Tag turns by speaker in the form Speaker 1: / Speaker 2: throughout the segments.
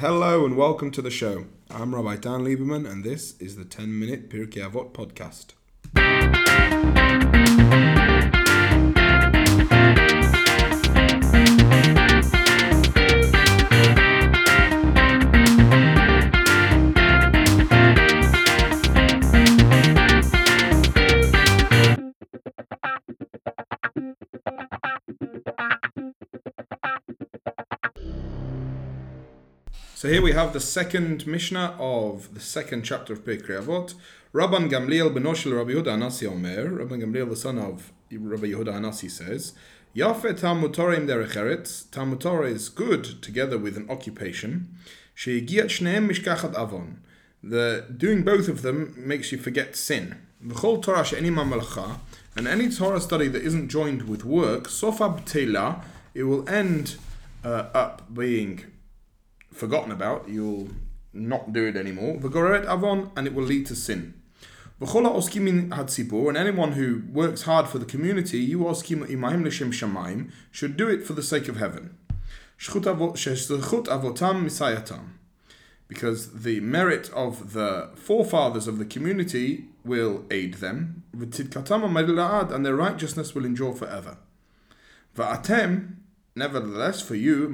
Speaker 1: Hello and welcome to the show. I'm Rabbi Dan Lieberman, and this is the 10 Minute Pirkei Avot podcast. So here we have the second Mishnah of the second chapter of Pirkei Avot. Rabban Gamliel benoshel Rabbi Yehuda Anasi Omer. Rabban Gamliel, the son of Rabbi Yehuda Anasi, says, Yafet Talmud Torah im derech eretz. Talmud Torah is good together with an occupation. Sheyigiat shneim mishkachat avon. The doing both of them makes you forget sin. V'chol Torah she'eni malacha. And any Torah study that isn't joined with work, sofa b'teila, it will end uh, up being forgotten about, you'll not do it anymore. V'goreret avon, and it will lead to sin. V'chola oskimin hatzipur, and anyone who works hard for the community, you oskim imahim l'shem shamayim, should do it for the sake of heaven. Shechut avotam misayatam. Because the merit of the forefathers of the community will aid them, and their righteousness will endure forever. Va'atem, Nevertheless, for you,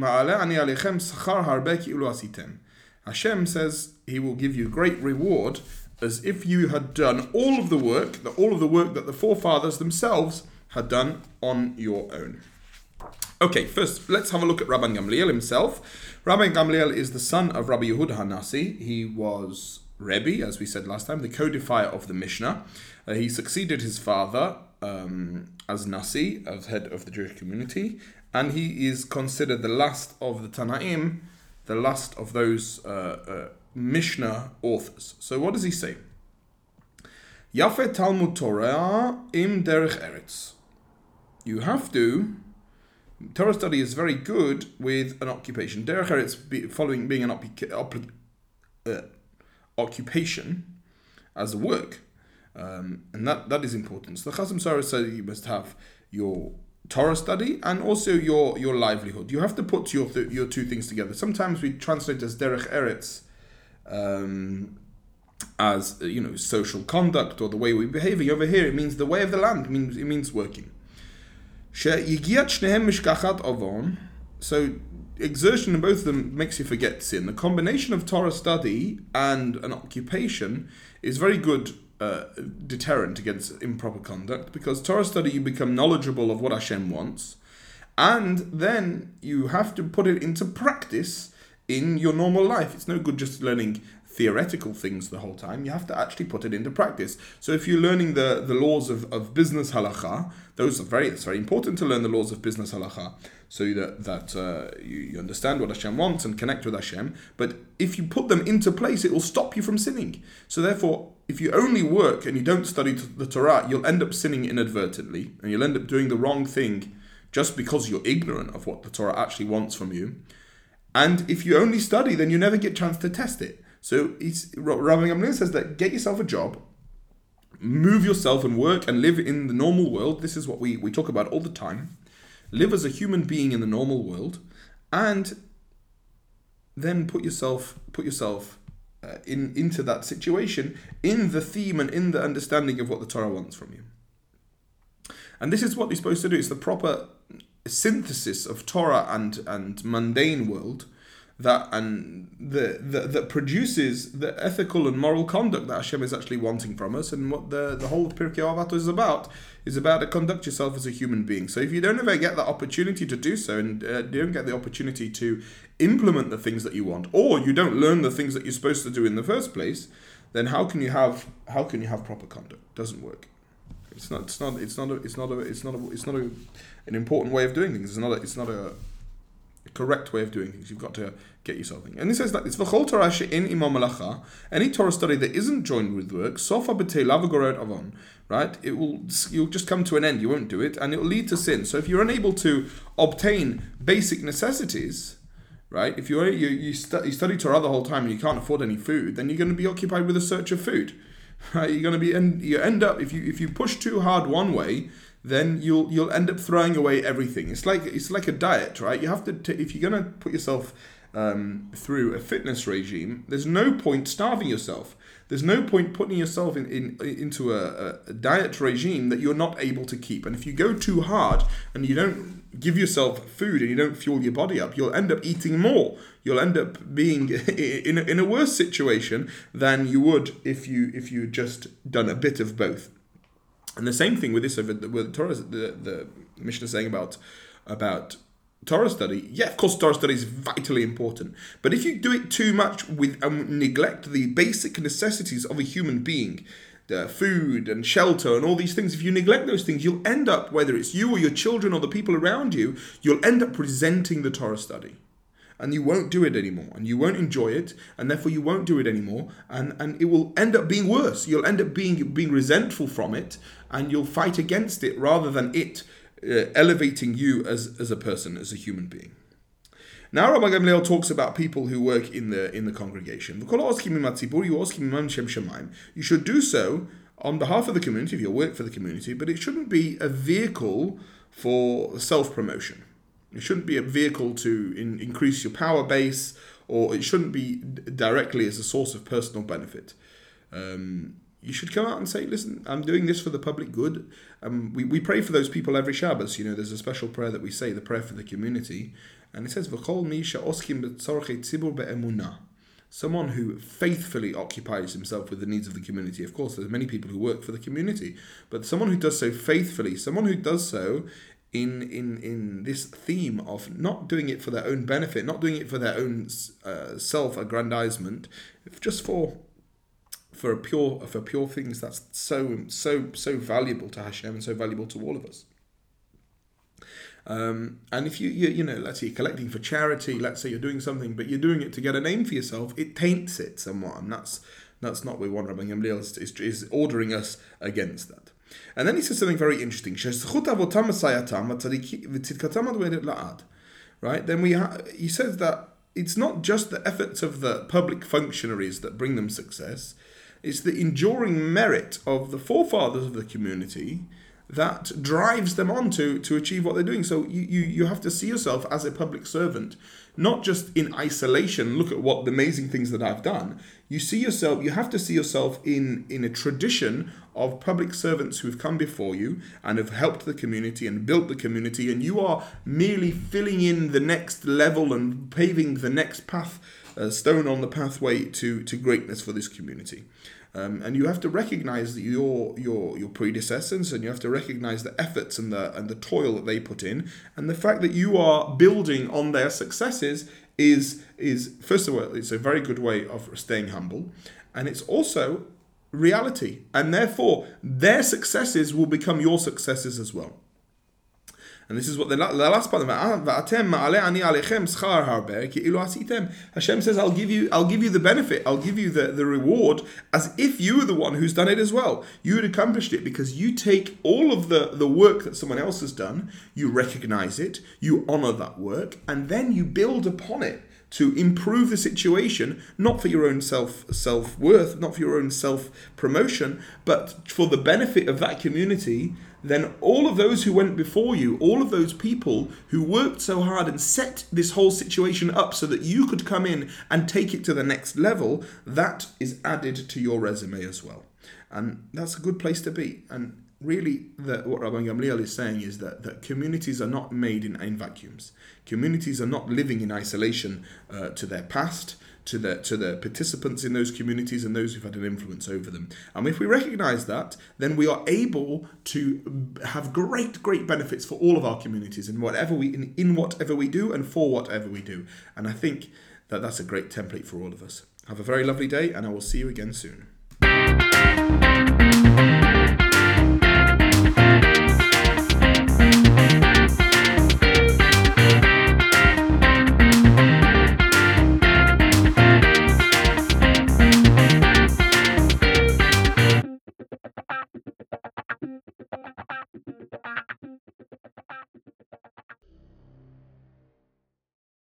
Speaker 1: Hashem says He will give you great reward as if you had done all of the work, the, all of the work that the forefathers themselves had done on your own. Okay, first let's have a look at Rabban Gamliel himself. Rabban Gamliel is the son of Rabbi Yehuda Hanasi. He was Rebbe, as we said last time, the codifier of the Mishnah. Uh, he succeeded his father um, as Nasi, as head of the Jewish community, and he is considered the last of the Tanaim, the last of those uh, uh, Mishnah authors. So what does he say? Yafet Talmud Torah im derech eretz. You have to. Torah study is very good with an occupation. Derech eretz, following being an op, uh, occupation as a work, um, and that that is important. So the Chasam Sofer says you must have your Torah study and also your your livelihood. You have to put your th- your two things together. Sometimes we translate as derech eretz um, as you know social conduct or the way we behave. Over here, it means the way of the land. Means it means working. So exertion in both of them makes you forget sin. The combination of Torah study and an occupation is very good uh, deterrent against improper conduct because Torah study you become knowledgeable of what Hashem wants, and then you have to put it into practice in your normal life. It's no good just learning theoretical things the whole time. You have to actually put it into practice. So if you're learning the, the laws of, of business halacha, those are very it's very important to learn the laws of business halacha so that that uh, you, you understand what Hashem wants and connect with Hashem. But if you put them into place, it will stop you from sinning. So therefore, if you only work and you don't study the Torah, you'll end up sinning inadvertently, and you'll end up doing the wrong thing just because you're ignorant of what the Torah actually wants from you. And if you only study, then you never get a chance to test it. So he's, Rabbi Gamliel says that get yourself a job, move yourself and work and live in the normal world. This is what we, we talk about all the time. Live as a human being in the normal world, and then put yourself put yourself uh, in into that situation in the theme and in the understanding of what the Torah wants from you. And this is what you're supposed to do. It's the proper synthesis of Torah and and mundane world that and the, the that produces the ethical and moral conduct that Hashem is actually wanting from us, and what the the whole of Pirkei Avot is about is about to conduct yourself as a human being. So if you don't ever get the opportunity to do so, and uh, don't get the opportunity to implement the things that you want, or you don't learn the things that you're supposed to do in the first place, then how can you have how can you have proper conduct? Doesn't work. It's not. It's not. It's not. A, it's not a. It's not a. It's not a, an important way of doing things. It's not. A, it's not a correct way of doing things. You've got to get yourself in. And he says that it's v'chol Torah in imam. Any Torah study that isn't joined with work, sofa b'tei lavagorot avon. Right, it will you'll just come to an end. You won't do it, and it will lead to sin. So if you're unable to obtain basic necessities, right? If you're, you you, stu- you study Torah the whole time and you can't afford any food, then you're going to be occupied with a search of food. Right? You're going to be and you end up if you if you push too hard one way, then you'll you'll end up throwing away everything. It's like it's like a diet, right? You have to t- if you're gonna put yourself um, through a fitness regime, there's no point starving yourself. There's no point putting yourself in, in into a, a, diet regime that you're not able to keep. And if you go too hard and you don't give yourself food and you don't fuel your body up, you'll end up eating more. You'll end up being in a, in a worse situation than you would if you if you just done a bit of both. And the same thing with this over with Torah, the the Mishnah saying about about Torah study, yeah, of course, Torah study is vitally important. But if you do it too much with and neglect the basic necessities of a human being, the food and shelter and all these things, if you neglect those things, you'll end up, whether it's you or your children or the people around you, you'll end up resenting the Torah study. And you won't do it anymore, and you won't enjoy it, and therefore you won't do it anymore, and, and it will end up being worse. You'll end up being being resentful from it, and you'll fight against it rather than it uh, elevating you as, as a person, as a human being. Now Rabbi Gamliel talks about people who work in the in the congregation. You should do so on behalf of the community if you work for the community, but it shouldn't be a vehicle for self promotion. It shouldn't be a vehicle to in, increase your power base, or it shouldn't be directly as a source of personal benefit. Um, you should come out and say, listen, I'm doing this for the public good. Um, we, we pray for those people every Shabbos. You know, there's a special prayer that we say, the prayer for the community. And it says, mi be'emunah. Someone who faithfully occupies himself with the needs of the community. Of course, there's many people who work for the community, but someone who does so faithfully, someone who does so in in in this theme of not doing it for their own benefit, not doing it for their own uh, self-aggrandizement, just for for pure for pure things that's so so so valuable to Hashem and so valuable to all of us. Um, and if you, you you know let's say you're collecting for charity, let's say you're doing something, but you're doing it to get a name for yourself, it taints it somewhat, and that's that's not what want. Rabbi Gamliel is, is, is ordering us against that. And then he says something very interesting. Right? Then we ha- he says that it's not just the efforts of the public functionaries that bring them success. It's the enduring merit of the forefathers of the community that drives them on to, to achieve what they're doing. So you, you, you have to see yourself as a public servant, not just in isolation, look at what the amazing things that I've done. You see yourself, you have to see yourself in, in a tradition of public servants who have come before you and have helped the community and built the community, and you are merely filling in the next level and paving the next path a stone on the pathway to, to greatness for this community. Um, and you have to recognize your your your predecessors, and you have to recognize the efforts and the and the toil that they put in, and the fact that you are building on their successes is is first of all it's a very good way of staying humble, and it's also reality, and therefore their successes will become your successes as well. And this is what the, the last part of ah, it. Hashem says, I'll give you, I'll give you the benefit, I'll give you the, the reward as if you were the one who's done it as well. You had accomplished it because you take all of the, the work that someone else has done, you recognize it, you honor that work, and then you build upon it to improve the situation, not for your own self self worth, not for your own self promotion, but for the benefit of that community then all of those who went before you, all of those people who worked so hard and set this whole situation up so that you could come in and take it to the next level, that is added to your resume as well. And that's a good place to be. And really, the, what Rabbi Gamliel is saying is that, that communities are not made in, in vacuums. Communities are not living in isolation uh, to their past to the to the participants in those communities and those who've had an influence over them. And if we recognize that, then we are able to have great great benefits for all of our communities in whatever we in, in whatever we do and for whatever we do. And I think that that's a great template for all of us. Have a very lovely day and I will see you again soon.